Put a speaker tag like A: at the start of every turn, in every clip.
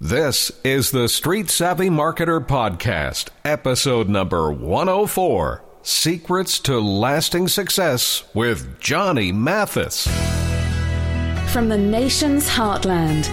A: This is the Street Savvy Marketer Podcast, episode number 104 Secrets to Lasting Success with Johnny Mathis.
B: From the nation's heartland,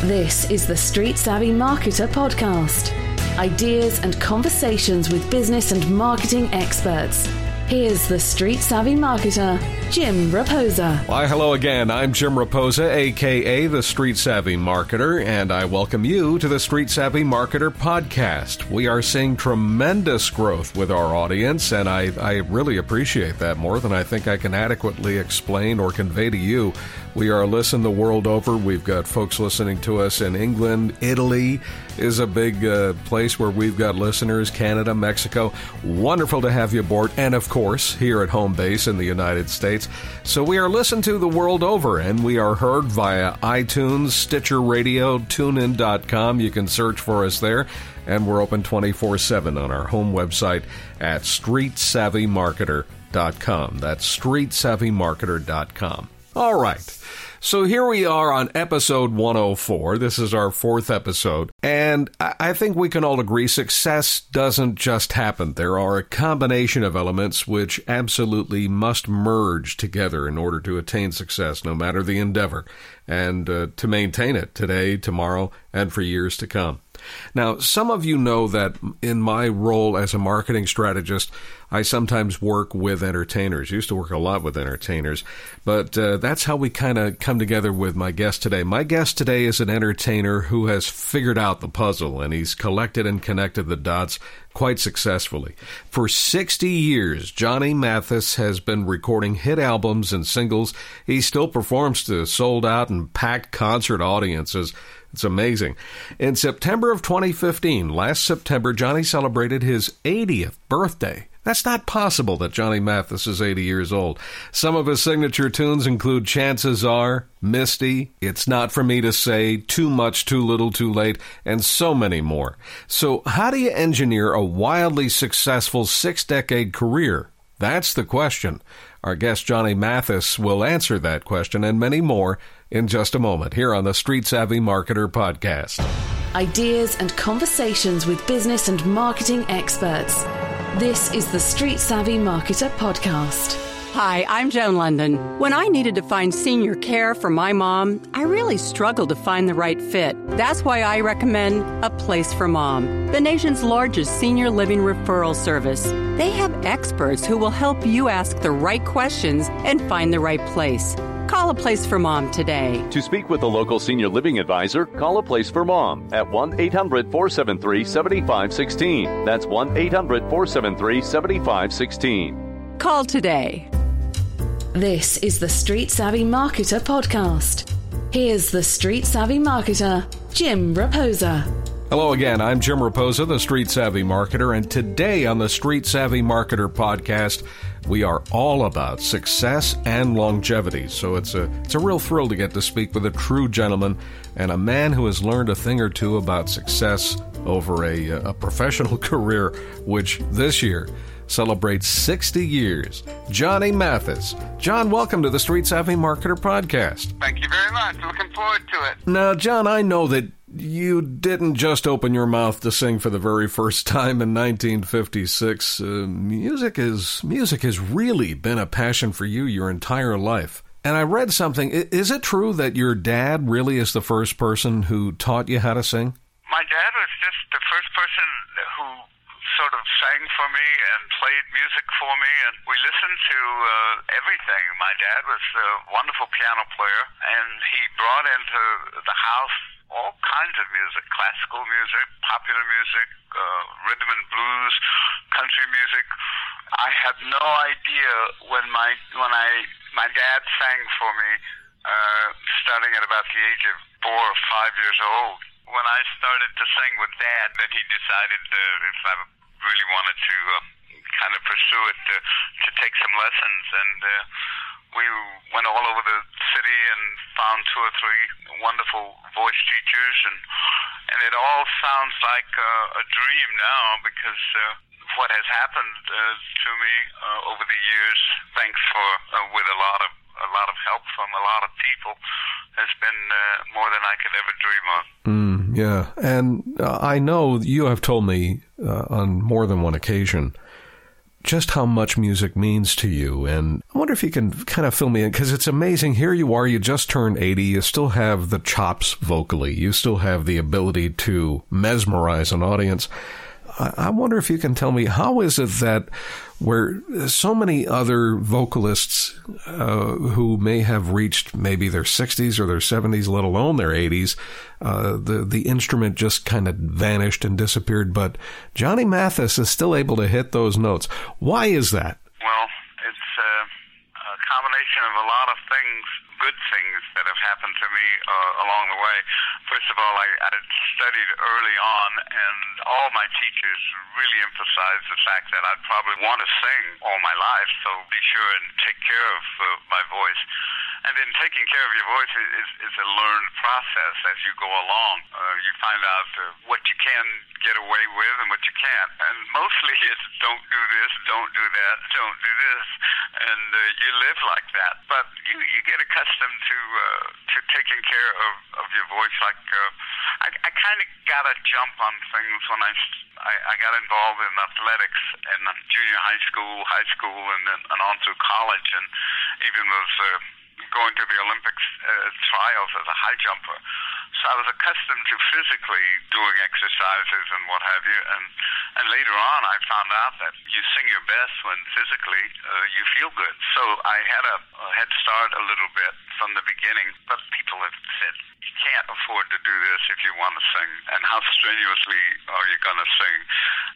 B: this is the Street Savvy Marketer Podcast. Ideas and conversations with business and marketing experts Here's the Street Savvy Marketer, Jim Raposa.
A: Why, hello again. I'm Jim Raposa, aka the Street Savvy Marketer, and I welcome you to the Street Savvy Marketer podcast. We are seeing tremendous growth with our audience, and I, I really appreciate that more than I think I can adequately explain or convey to you. We are listened the world over. We've got folks listening to us in England, Italy is a big uh, place where we've got listeners, Canada, Mexico. Wonderful to have you aboard, and of course, here at home base in the United States. So we are listened to the world over, and we are heard via iTunes, Stitcher Radio, TuneIn.com. You can search for us there and we're open 24 7 on our home website at streetsavvymarketer.com. That's streetsavvymarketer.com. All right. So here we are on episode 104. This is our fourth episode. And I think we can all agree success doesn't just happen. There are a combination of elements which absolutely must merge together in order to attain success, no matter the endeavor, and uh, to maintain it today, tomorrow, and for years to come. Now, some of you know that in my role as a marketing strategist, I sometimes work with entertainers. Used to work a lot with entertainers, but uh, that's how we kind of come together with my guest today. My guest today is an entertainer who has figured out the puzzle and he's collected and connected the dots quite successfully. For 60 years, Johnny Mathis has been recording hit albums and singles. He still performs to sold out and packed concert audiences. It's amazing. In September of 2015, last September, Johnny celebrated his 80th birthday. That's not possible that Johnny Mathis is 80 years old. Some of his signature tunes include Chances Are, Misty, It's Not For Me to Say, Too Much, Too Little, Too Late, and so many more. So, how do you engineer a wildly successful six decade career? That's the question. Our guest Johnny Mathis will answer that question and many more in just a moment here on the Street Savvy Marketer podcast.
B: Ideas and conversations with business and marketing experts. This is the Street Savvy Marketer Podcast.
C: Hi, I'm Joan Lunden. When I needed to find senior care for my mom, I really struggled to find the right fit. That's why I recommend A Place for Mom, the nation's largest senior living referral service. They have experts who will help you ask the right questions and find the right place. Call a place for mom today.
D: To speak with a local senior living advisor, call a place for mom at 1 800 473 7516. That's 1 800 473 7516.
C: Call today.
B: This is the Street Savvy Marketer Podcast. Here's the Street Savvy Marketer, Jim Raposa.
A: Hello again. I'm Jim Raposa, the Street Savvy Marketer, and today on the Street Savvy Marketer podcast, we are all about success and longevity. So it's a it's a real thrill to get to speak with a true gentleman and a man who has learned a thing or two about success over a, uh, a professional career, which this year celebrates 60 years. Johnny Mathis. John, welcome to the Street Savvy Marketer podcast.
E: Thank you very much. Looking forward to it.
A: Now, John, I know that you didn't just open your mouth to sing for the very first time in 1956. Uh, music is music has really been a passion for you your entire life. And I read something. Is it true that your dad really is the first person who taught you how to sing?
E: My dad was just the first person who sort of sang for me and played music for me, and we listened to uh, everything. My dad was a wonderful piano player, and he brought into the house all kinds of music classical music, popular music, uh, rhythm and blues, country music. I had no idea when my when I my dad sang for me, uh, starting at about the age of four or five years old. When I started to sing with Dad, then he decided uh, if I really wanted to uh, kind of pursue it, to, to take some lessons and. Uh, we went all over the city and found two or three wonderful voice teachers, and and it all sounds like uh, a dream now because uh, what has happened uh, to me uh, over the years, thanks for uh, with a lot of a lot of help from a lot of people, has been uh, more than I could ever dream of.
A: Mm, Yeah, and uh, I know you have told me uh, on more than one occasion just how much music means to you. And I wonder if you can kind of fill me in because it's amazing. Here you are, you just turned 80, you still have the chops vocally, you still have the ability to mesmerize an audience. I wonder if you can tell me how is it that where so many other vocalists uh, who may have reached maybe their 60s or their 70s, let alone their 80s, uh, the the instrument just kind of vanished and disappeared. But Johnny Mathis is still able to hit those notes. Why is that?
E: Well, a combination of a lot of things good things that have happened to me uh, along the way. First of all, I, I studied early on, and all my teachers really emphasized the fact that I'd probably want to sing all my life, so be sure and take care of uh, my voice. And then taking care of your voice is, is a learned process as you go along. Uh, you find out uh, what you can get away with and what you can't. And mostly it's don't do this, don't do that, don't do this. And uh, you live like that. But you, you get accustomed to uh, to taking care of, of your voice. Like uh, I, I kind of got a jump on things when I, I, I got involved in athletics in junior high school, high school, and then and on through college, and even was uh, going to the Olympics uh, trials as a high jumper. So I was accustomed to physically doing exercises and what have you. And and later on, I found out that you sing your best when physically uh, you feel good. So I had a, a head start a little bit from the beginning. But people have said you can't afford to do this if you want to sing. And how strenuously are you going to sing?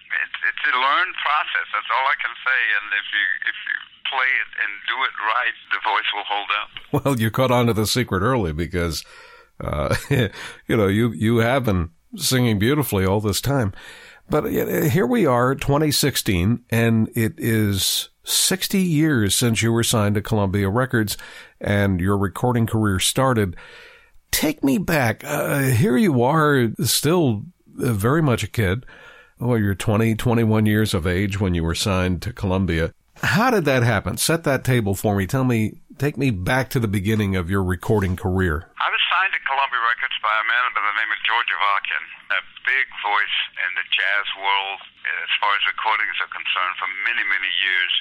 E: It, it's a learned process. That's all I can say. And if you if you play it and do it right, the voice will hold up.
A: Well, you caught on to the secret early because, uh, you know, you, you have been singing beautifully all this time. But here we are, 2016, and it is 60 years since you were signed to Columbia Records and your recording career started. Take me back. Uh, here you are, still very much a kid. Well, you're 20, 21 years of age when you were signed to Columbia. How did that happen? Set that table for me. Tell me, take me back to the beginning of your recording career.
E: I was signed to Columbia Records by a man by the name of George Avakian, a big voice in the jazz world as far as recordings are concerned for many, many years.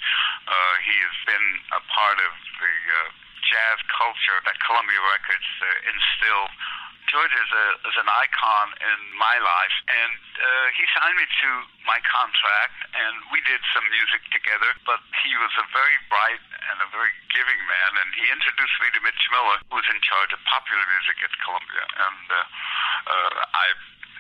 E: Uh, he has been a part of the uh, jazz culture that Columbia Records uh, instilled George is, a, is an icon in my life, and uh, he signed me to my contract, and we did some music together. But he was a very bright and a very giving man, and he introduced me to Mitch Miller, who was in charge of popular music at Columbia, and uh, uh, I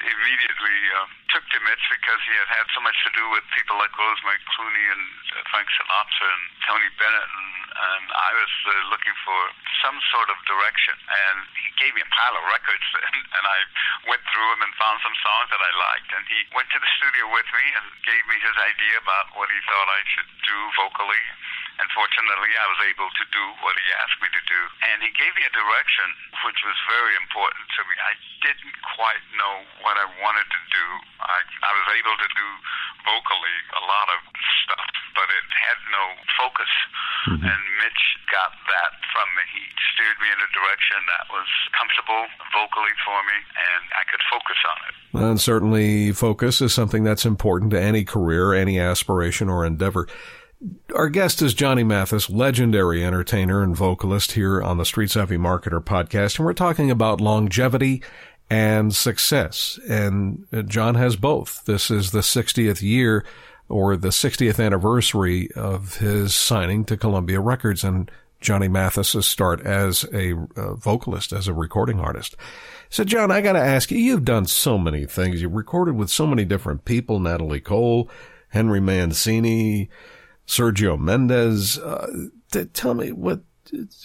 E: immediately uh, took to Mitch because he had had so much to do with people like Rosemary Clooney and uh, Frank Sinatra and Tony Bennett, and, and I was uh, looking for some sort of direction. And he gave me a pile of records, and, and I went through them and found some songs that I liked. And he went to the studio with me and gave me his idea about what he thought I should do vocally. And fortunately, I was able to do what he asked me to do. And he gave me a direction which was very important to me. I didn't quite know what I wanted to do. I, I was able to do vocally a lot of stuff, but it had no focus. Mm-hmm. And Mitch got that from me. He steered me in a direction that was comfortable vocally for me, and I could focus on it.
A: And certainly, focus is something that's important to any career, any aspiration or endeavor. Our guest is Johnny Mathis, legendary entertainer and vocalist here on the Street Savvy Marketer podcast. And we're talking about longevity and success. And John has both. This is the 60th year or the 60th anniversary of his signing to Columbia Records and Johnny Mathis's start as a uh, vocalist, as a recording artist. So, John, I got to ask you, you've done so many things. You've recorded with so many different people, Natalie Cole, Henry Mancini, Sergio Mendes. Uh, tell me what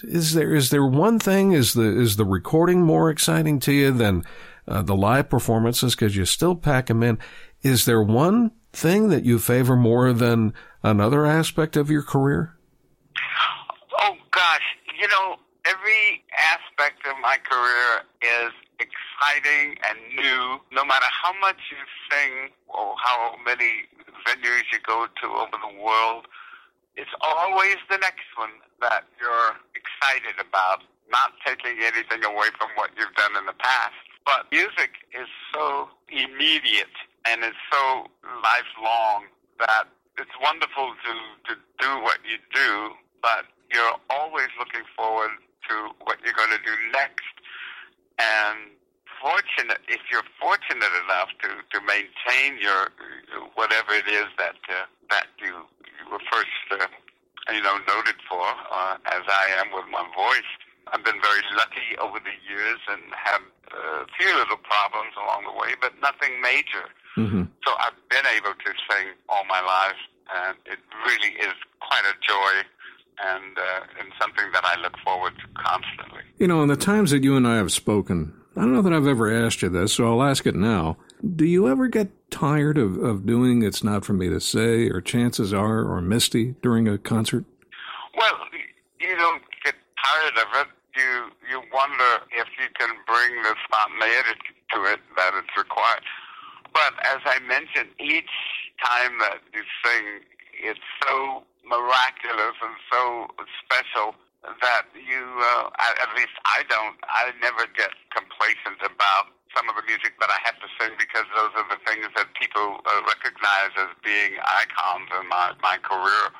A: is there? Is there one thing? Is the is the recording more exciting to you than uh, the live performances? Because you still pack them in. Is there one thing that you favor more than another aspect of your career?
E: Oh gosh, you know, every aspect of my career is exciting and new. No matter how much you sing or how many venues you go to over the world, it's always the next one that you're excited about, not taking anything away from what you've done in the past. But music is so immediate and it's so lifelong that it's wonderful to, to do what you do, but you're always looking forward to what you're going to do next. And fortunate, if you're fortunate enough to, to maintain your whatever it is that uh, that you, you were first, uh, you know, noted for, uh, as I am with my voice, I've been very lucky over the years and had a few little problems along the way, but nothing major. Mm-hmm. So I've been able to sing all my life, and it really is quite a joy and uh, and something that I look forward to constantly.
A: You know, in the times that you and I have spoken, I don't know that I've ever asked you this, so I'll ask it now. Do you ever get tired of, of doing It's Not For Me to Say or Chances Are or Misty during a concert?
E: Well, you don't get tired of it. You you wonder if you can bring the spontaneity to it that it's required. But as I mentioned, each time that you sing, it's so miraculous and so special that you, uh, at least I don't, I never get complacent about some of the music that I have to sing because those are the things that people uh, recognize as being icons in my, my career.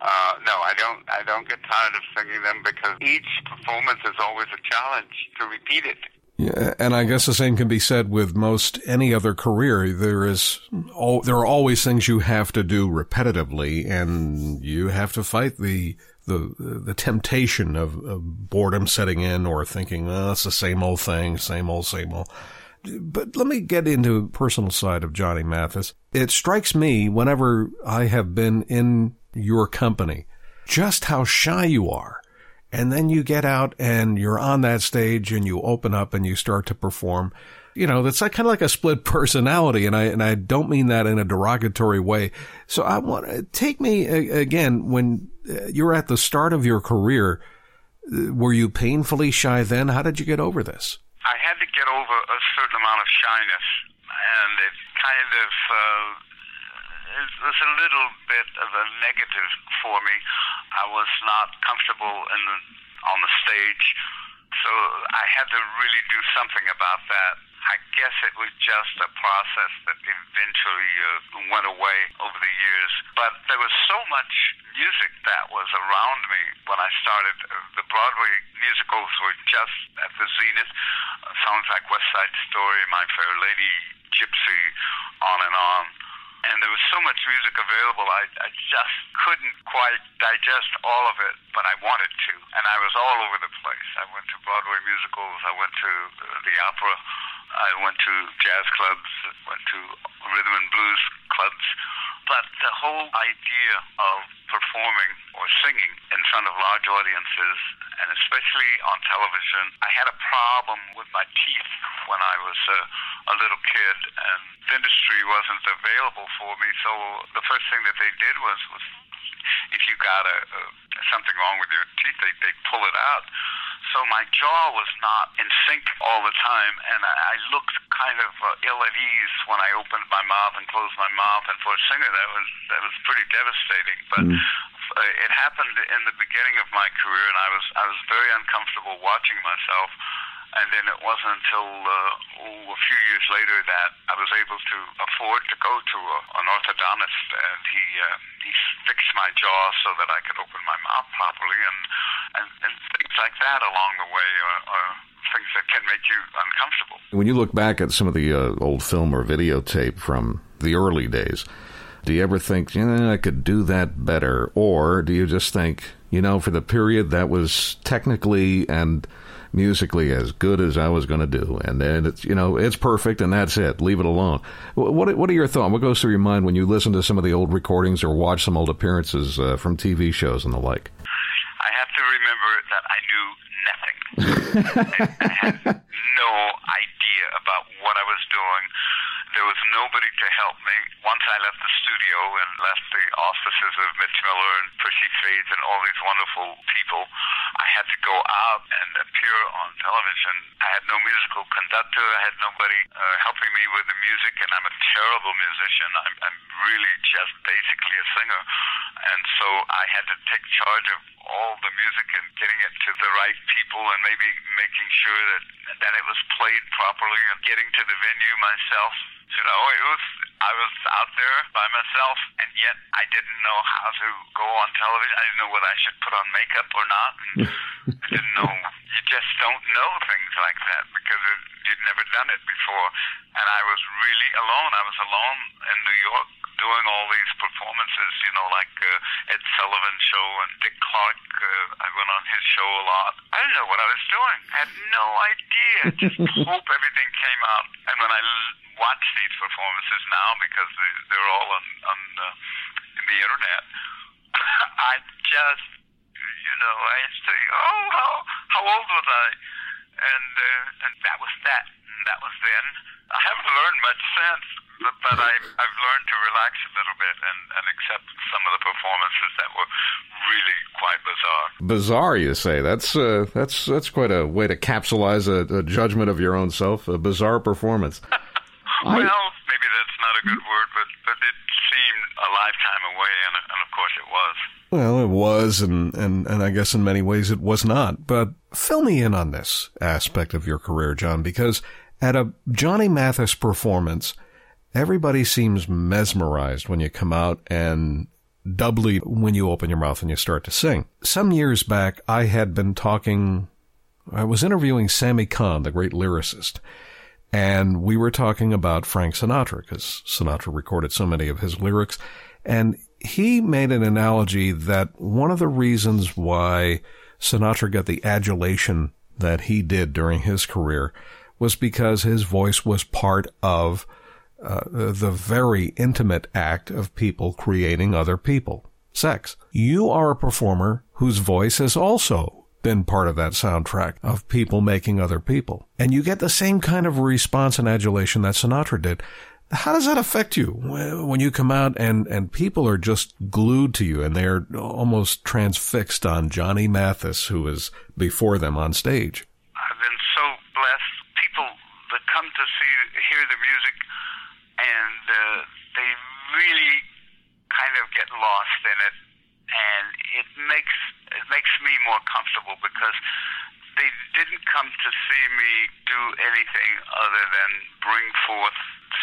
E: Uh, no, I don't. I don't get tired of singing them because each performance is always a challenge to repeat it.
A: Yeah, and I guess the same can be said with most any other career. There is, there are always things you have to do repetitively, and you have to fight the the the temptation of, of boredom setting in or thinking, oh, it's the same old thing, same old, same old. But let me get into the personal side of Johnny Mathis. It strikes me whenever I have been in your company just how shy you are. And then you get out and you're on that stage and you open up and you start to perform you know, that's like, kind of like a split personality. And I, and I don't mean that in a derogatory way. So I want to take me again when uh, you're at the start of your career. Uh, were you painfully shy then? How did you get over this?
E: I had to get over a certain amount of shyness, and it kind of uh, it was a little bit of a negative for me. I was not comfortable in the, on the stage, so I had to really do something about that. I guess it was just a process that eventually uh, went away over the years. But there was so much music that was around me when I started. The Broadway musicals were just at the zenith. Uh, songs like West Side Story, My Fair Lady, Gypsy, on and on and there was so much music available, I, I just couldn't quite digest all of it, but I wanted to. And I was all over the place. I went to Broadway musicals, I went to the opera, I went to jazz clubs, went to rhythm and blues clubs. But the whole idea of performing or singing in front of large audiences, and especially on television, I had a problem with my teeth when I was a, a little kid, and dentistry wasn't available for me. So the first thing that they did was, was if you got a, a something wrong with your teeth, they they pull it out. So my jaw was not in sync all the time, and I, I looked kind of uh, ill at ease when I opened my mouth and closed my mouth. And for a singer, that was that was pretty devastating. But mm. it happened in the beginning of my career, and I was I was very uncomfortable watching myself. And then it wasn't until uh, oh, a few years later that I was able to afford to go to a, an orthodontist, and he uh, he fixed my jaw so that I could open my mouth properly, and and, and things like that along the way are, are things that can make you uncomfortable.
A: When you look back at some of the uh, old film or videotape from the early days, do you ever think, you know, I could do that better? Or do you just think, you know, for the period that was technically and musically as good as I was going to do, and then it's you know it's perfect, and that's it. Leave it alone. What what are your thoughts? What goes through your mind when you listen to some of the old recordings or watch some old appearances uh, from TV shows and the like?
E: I have to remember that I knew nothing. I had no idea about what I was doing. There was nobody to help me. Once I left the studio and left the offices of Mitch Miller and Percy Faith and all these wonderful people, I had to go out and appear on television. I had no musical conductor. I had nobody uh, helping me with the music, and I'm a terrible musician. I'm, I'm really just basically a singer. And so I had to take charge of all the music and getting it to the right people and maybe making sure that that it was played properly and getting to the venue myself. You know, it was I was out there by myself, and yet I didn't know how to go on television. I didn't know whether I should put on makeup or not. And I didn't know. You just don't know things like that because it, you'd never done it before. And I was really alone. I was alone in New York doing all these performances, you know, like uh, Ed Sullivan show and Dick Clark. Uh, I went on his show a lot. I didn't know what I was doing. I had no idea. Just hope everything came out. And when I l- watch these performances now, because they, they're all on, on uh, in the internet, I just, you know, I say, oh, how how old was I? And uh, and that was that. That was then. I haven't learned much since but, but I, I've learned to relax a little bit and, and accept some of the performances that were really quite bizarre.
A: Bizarre, you say? That's uh, that's that's quite a way to capsulize a, a judgment of your own self. A bizarre performance.
E: well, maybe that's not a good word, but but it seemed a lifetime away, and, and of course it was.
A: Well, it was, and, and, and I guess in many ways it was not. But fill me in on this aspect of your career, John, because at a Johnny Mathis performance, everybody seems mesmerized when you come out and doubly when you open your mouth and you start to sing. Some years back, I had been talking, I was interviewing Sammy Cahn, the great lyricist, and we were talking about Frank Sinatra because Sinatra recorded so many of his lyrics. And he made an analogy that one of the reasons why Sinatra got the adulation that he did during his career was because his voice was part of uh, the very intimate act of people creating other people. Sex. You are a performer whose voice has also been part of that soundtrack of people making other people. And you get the same kind of response and adulation that Sinatra did. How does that affect you when you come out and, and people are just glued to you and they're almost transfixed on Johnny Mathis, who is before them on stage?
E: I've been so blessed. Come to see, hear the music and uh, they really kind of get lost in it, and it makes it makes me more comfortable because they didn't come to see me do anything other than bring forth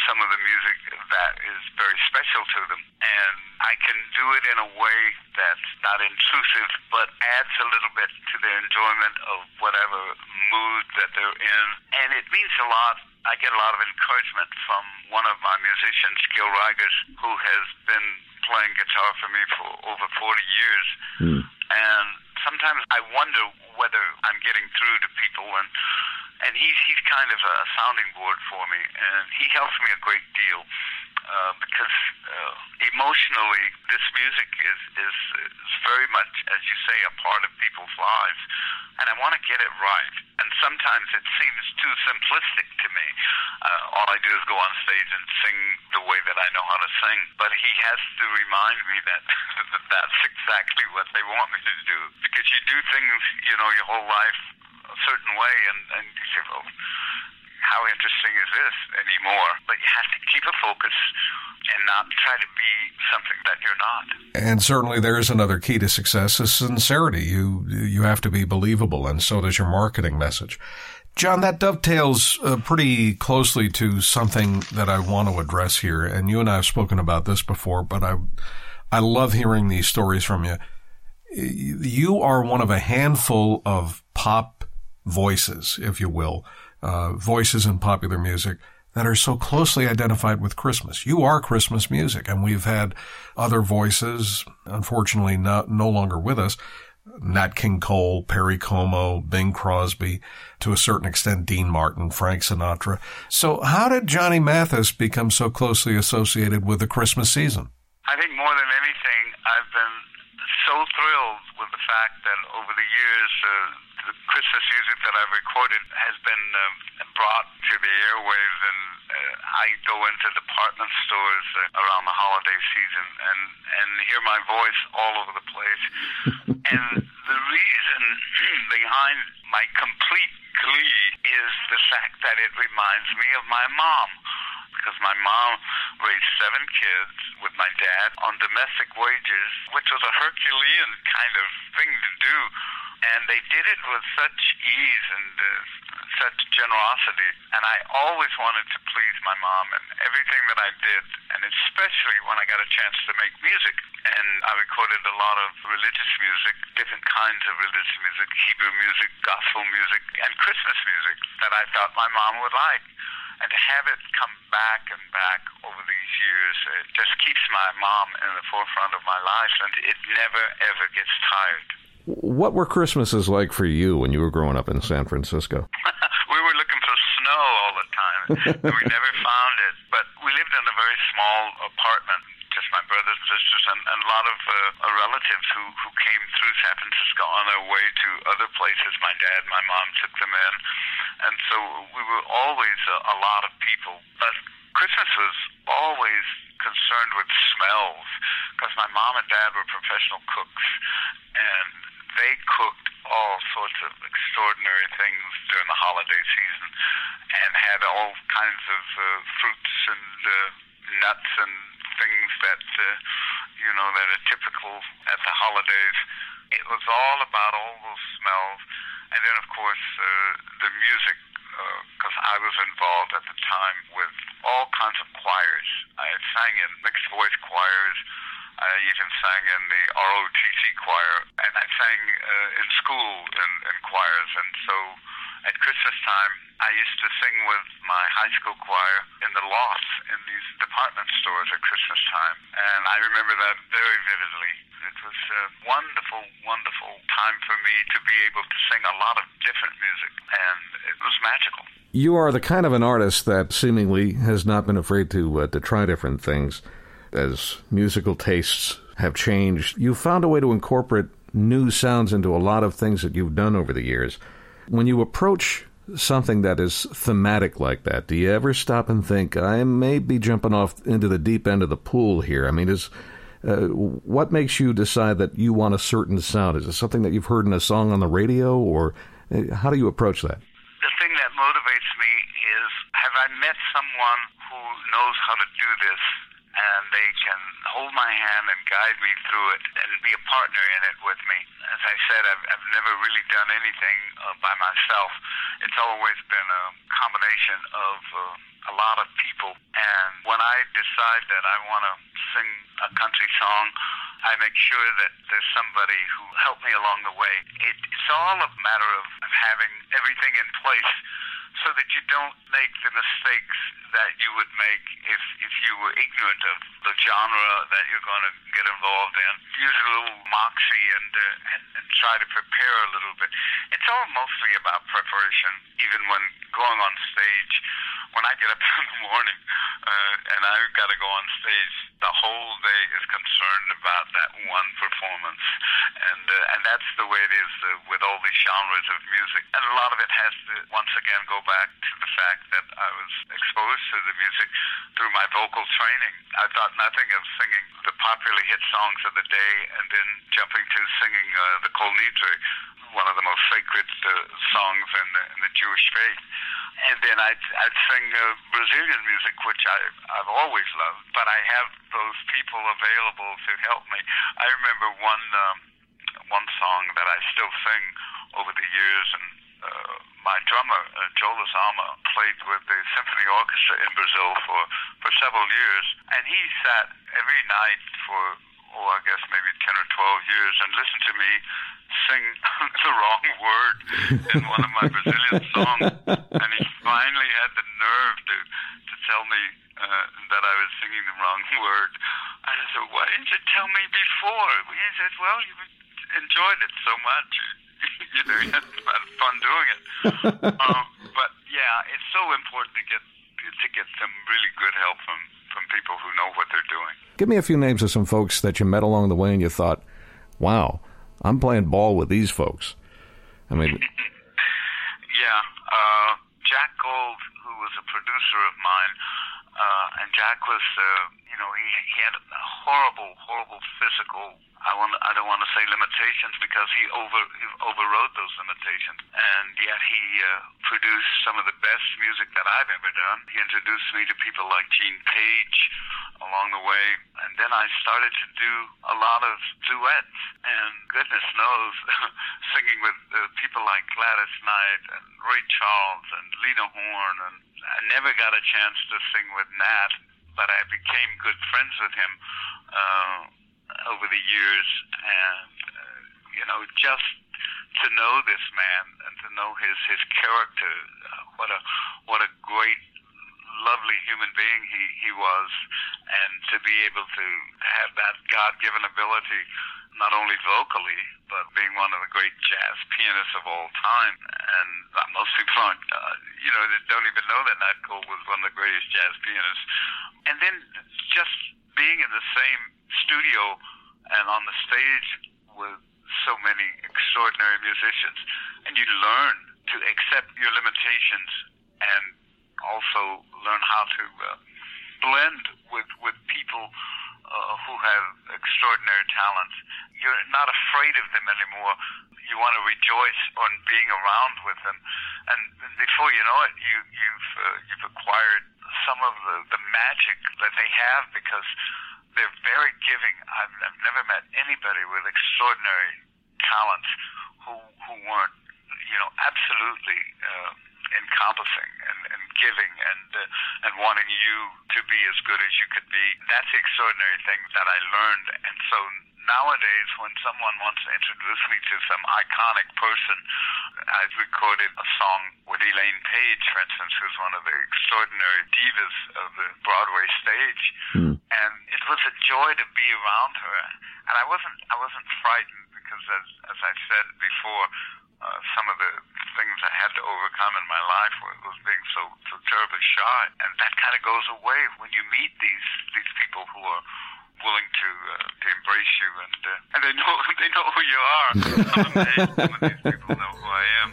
E: some of the music that is very special to them. And I can do it in a way that's not intrusive, but adds a little bit to their enjoyment of whatever mood that they're in. And it means a lot. I get a lot of encouragement from one of my musicians, Gil Rigers, who has been playing guitar for me for over 40 years. Mm. And sometimes I wonder whether I'm getting through to people and and he's he's kind of a sounding board for me and he helps me a great deal uh, because uh, emotionally this music is, is is very much as you say a part of people's lives and I want to get it right. And sometimes it seems too simplistic to me. Uh, all I do is go on stage and sing the way that I know how to sing but he has to remind me that, that that's exactly what they want me to do because you do things you know your whole life a certain way, and, and you say, well, how interesting is this anymore? But you have to keep a focus and not try to be something that you're not.
A: And certainly there's another key to success is sincerity. You, you have to be believable, and so does your marketing message. John, that dovetails uh, pretty closely to something that I want to address here. And you and I have spoken about this before, but I, I love hearing these stories from you. You are one of a handful of pop voices, if you will, uh, voices in popular music that are so closely identified with Christmas. You are Christmas music, and we've had other voices, unfortunately not, no longer with us, Nat King Cole, Perry Como, Bing Crosby, to a certain extent Dean Martin, Frank Sinatra. So how did Johnny Mathis become so closely associated with the Christmas season?
E: I think more than anything, I've been so thrilled with the fact that over the years, uh, Christmas music that I've recorded has been um, brought to the airwaves, and uh, I go into department stores uh, around the holiday season and and hear my voice all over the place. and the reason behind my complete glee is the fact that it reminds me of my mom because my mom raised seven kids with my dad on domestic wages, which was a Herculean kind of thing to do. And they did it with such ease and uh, such generosity. And I always wanted to please my mom in everything that I did, and especially when I got a chance to make music. And I recorded a lot of religious music, different kinds of religious music, Hebrew music, gospel music, and Christmas music that I thought my mom would like. And to have it come back and back over these years, it just keeps my mom in the forefront of my life, and it never, ever gets tired.
A: What were Christmases like for you when you were growing up in San Francisco?
E: we were looking for snow all the time, and we never found it. But we lived in a very small apartment, just my brothers and sisters, and, and a lot of uh, relatives who, who came through San Francisco on their way to other places. My dad, my mom took them in, and so we were always a, a lot of people. But Christmas was always concerned with smells because my mom and dad were professional cooks, they cooked all sorts of extraordinary things during the holiday season and had all kinds of uh, fruits and uh, nuts and things that uh, you know that are typical at the holidays. It was all about all those smells, and then of course uh, the music because uh, I was involved at the time with all kinds of choirs. I sang in mixed voice choirs. I even sang in the ROTC choir, and I sang uh, in school in, in choirs. And so at Christmas time, I used to sing with my high school choir in the lofts in these department stores at Christmas time. And I remember that very vividly. It was a wonderful, wonderful time for me to be able to sing a lot of different music, and it was magical.
A: You are the kind of an artist that seemingly has not been afraid to uh, to try different things as musical tastes have changed, you found a way to incorporate new sounds into a lot of things that you've done over the years. When you approach something that is thematic like that, do you ever stop and think, I may be jumping off into the deep end of the pool here? I mean, is uh, what makes you decide that you want a certain sound? Is it something that you've heard in a song on the radio, or uh, how do you approach that?
E: The thing that motivates me is have I met someone who knows how to do this and they can hold my hand and guide me through it and be a partner in it with me. As I said, I've, I've never really done anything uh, by myself. It's always been a combination of uh, a lot of people. And when I decide that I want to sing a country song, I make sure that there's somebody who helped me along the way. It, it's all a matter of having everything in place so that you don't make the mistakes that you would make if if you were ignorant of the genre that you're going to get involved in. Use a little moxie and, uh, and and try to prepare a little bit. It's all mostly about preparation, even when going on stage when I get up in the morning uh, and I've got to go on stage, the whole day is concerned about that one performance, and uh, and that's the way it is uh, with all these genres of music. And a lot of it has to once again go back to the fact that I was exposed to the music through my vocal training. I thought nothing of singing the popular hit songs of the day and then jumping to singing uh, the Kol Nidre, one of the most sacred uh, songs in the, in the Jewish faith and then I'd, I'd sing uh, Brazilian music, which I, I've always loved, but I have those people available to help me. I remember one um, one song that I still sing over the years, and uh, my drummer uh, Joe Lozama played with the symphony orchestra in Brazil for for several years, and he sat every night for oh I guess maybe ten or twelve years and listened to me sing the wrong word in one of my Brazilian songs, and he finally had the nerve to to tell me uh, that I was singing the wrong word. And I said, "Why didn't you tell me before?" He said, "Well, you enjoyed it so much." you know, you had fun doing it. um, but yeah, it's so important to get to get some really good help from from people who know what they're doing.
A: Give me a few names of some folks that you met along the way, and you thought, "Wow, I'm playing ball with these folks. I mean,
E: yeah, uh, Jack Gold, who was a producer of mine, uh, and Jack was, uh, you know, he, he had horrible, horrible physical. I want. I don't want to say limitations because he over he overrode those limitations, and yet he uh, produced some of the best music that I've ever done. He introduced me to people like Gene Page along the way, and then I started to do a lot of duets. And goodness knows, singing with uh, people like Gladys Knight and Ray Charles and Lena Horne, and I never got a chance to sing with Nat, but I became good friends with him uh, over the years, and uh, you know, just to know this man and to know his his character, uh, what a what a great lovely human being he, he was, and to be able to have that God given ability, not only vocally, but being one of the great jazz pianists of all time. And most people aren't, uh, you know, they don't even know that Nat Cole was one of the greatest jazz pianists. And then just being in the same studio and on the stage with so many extraordinary musicians, and you learn to accept your limitations and also learn how to uh, blend with with people uh, who have extraordinary talents. You're not afraid of them anymore. You want to rejoice on being around with them, and before you know it, you you've uh, you've acquired some of the the magic that they have because they're very giving. I've, I've never met anybody with extraordinary talents who who weren't you know absolutely. Uh, encompassing and, and giving and uh, and wanting you to be as good as you could be. That's the extraordinary thing that I learned. And so nowadays, when someone wants to introduce me to some iconic person, I've recorded a song with Elaine Paige, for instance, who's one of the extraordinary divas of the Broadway stage, mm. and it was a joy to be around her. And I wasn't I wasn't frightened because, as as I said before, uh, some of the things I had to overcome in my life was, was being so so terribly shy, and that kind of goes away when you meet these these people who are willing to uh, to embrace you, and uh, and they know they know who you are. some, of these, some of these people know who I am.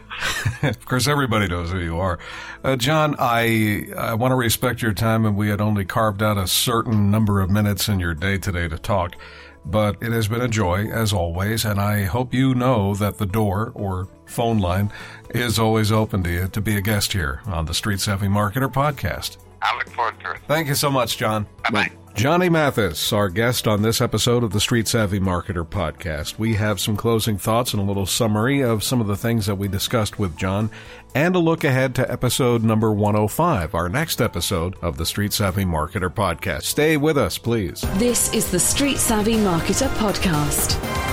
A: of course, everybody knows who you are. Uh, John, I I want to respect your time, and we had only carved out a certain number of minutes in your day today to talk. But it has been a joy, as always, and I hope you know that the door or phone line is always open to you to be a guest here on the Street Savvy Marketer podcast.
E: I look forward to it.
A: Thank you so much, John.
E: Bye bye.
A: Johnny Mathis, our guest on this episode of the Street Savvy Marketer podcast. We have some closing thoughts and a little summary of some of the things that we discussed with John, and a look ahead to episode number 105, our next episode of the Street Savvy Marketer podcast. Stay with us, please.
B: This is the Street Savvy Marketer podcast.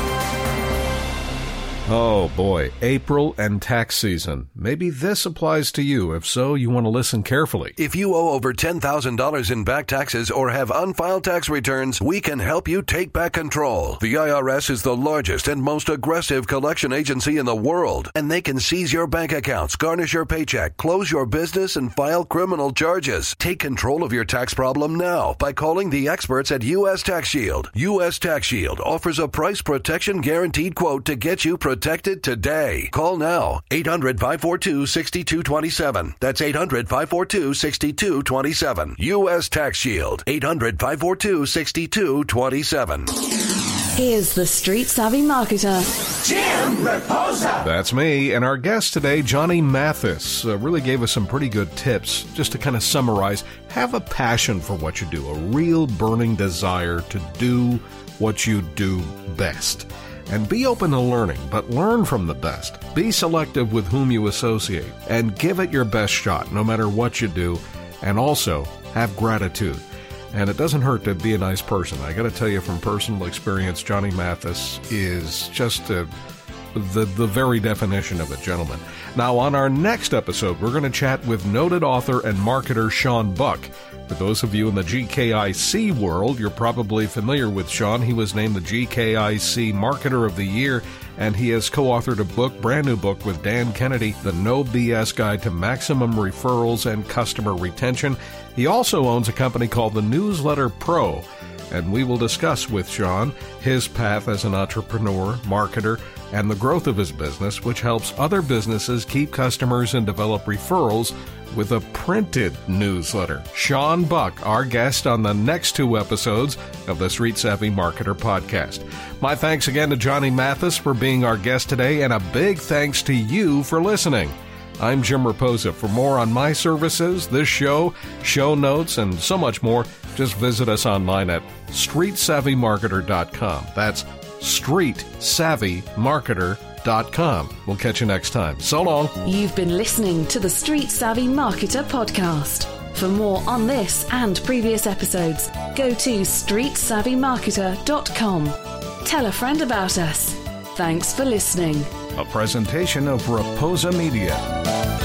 A: Oh boy, April and tax season. Maybe this applies to you. If so, you want to listen carefully.
F: If you owe over $10,000 in back taxes or have unfiled tax returns, we can help you take back control. The IRS is the largest and most aggressive collection agency in the world, and they can seize your bank accounts, garnish your paycheck, close your business, and file criminal charges. Take control of your tax problem now by calling the experts at U.S. Tax Shield. U.S. Tax Shield offers a price protection guaranteed quote to get you protected protected today. Call now 800 542 6227. That's 800 542 6227. U.S. Tax Shield 800 542 6227.
B: Here's the street savvy marketer,
A: Jim Raposa. That's me, and our guest today, Johnny Mathis, uh, really gave us some pretty good tips. Just to kind of summarize, have a passion for what you do, a real burning desire to do what you do best. And be open to learning, but learn from the best. Be selective with whom you associate, and give it your best shot, no matter what you do. And also, have gratitude. And it doesn't hurt to be a nice person. I got to tell you from personal experience, Johnny Mathis is just a, the, the very definition of a gentleman. Now, on our next episode, we're going to chat with noted author and marketer Shaun Buck. For those of you in the GKIC world, you're probably familiar with Shaun. He was named the GKIC Marketer of the Year, and he has co authored a book, brand new book, with Dan Kennedy, The No BS Guide to Maximum Referrals and Customer Retention. He also owns a company called the Newsletter Pro, and we will discuss with Shaun his path as an entrepreneur, marketer, and the growth of his business, which helps other businesses keep customers and develop referrals with a printed newsletter. Shaun Buck, our guest on the next two episodes of the Street Savvy Marketer podcast. My thanks again to Johnny Mathis for being our guest today, and a big thanks to you for listening. I'm Jim Raposa. For more on my services, this show, show notes, and so much more, just visit us online at streetsavvymarketer.com. That's streetsavvymarketer.com. We'll catch you next time. So long.
B: You've been listening to the Street Savvy Marketer podcast. For more on this and previous episodes, go to streetsavvymarketer.com. Tell a friend about us. Thanks for listening
A: a presentation of Raposa Media.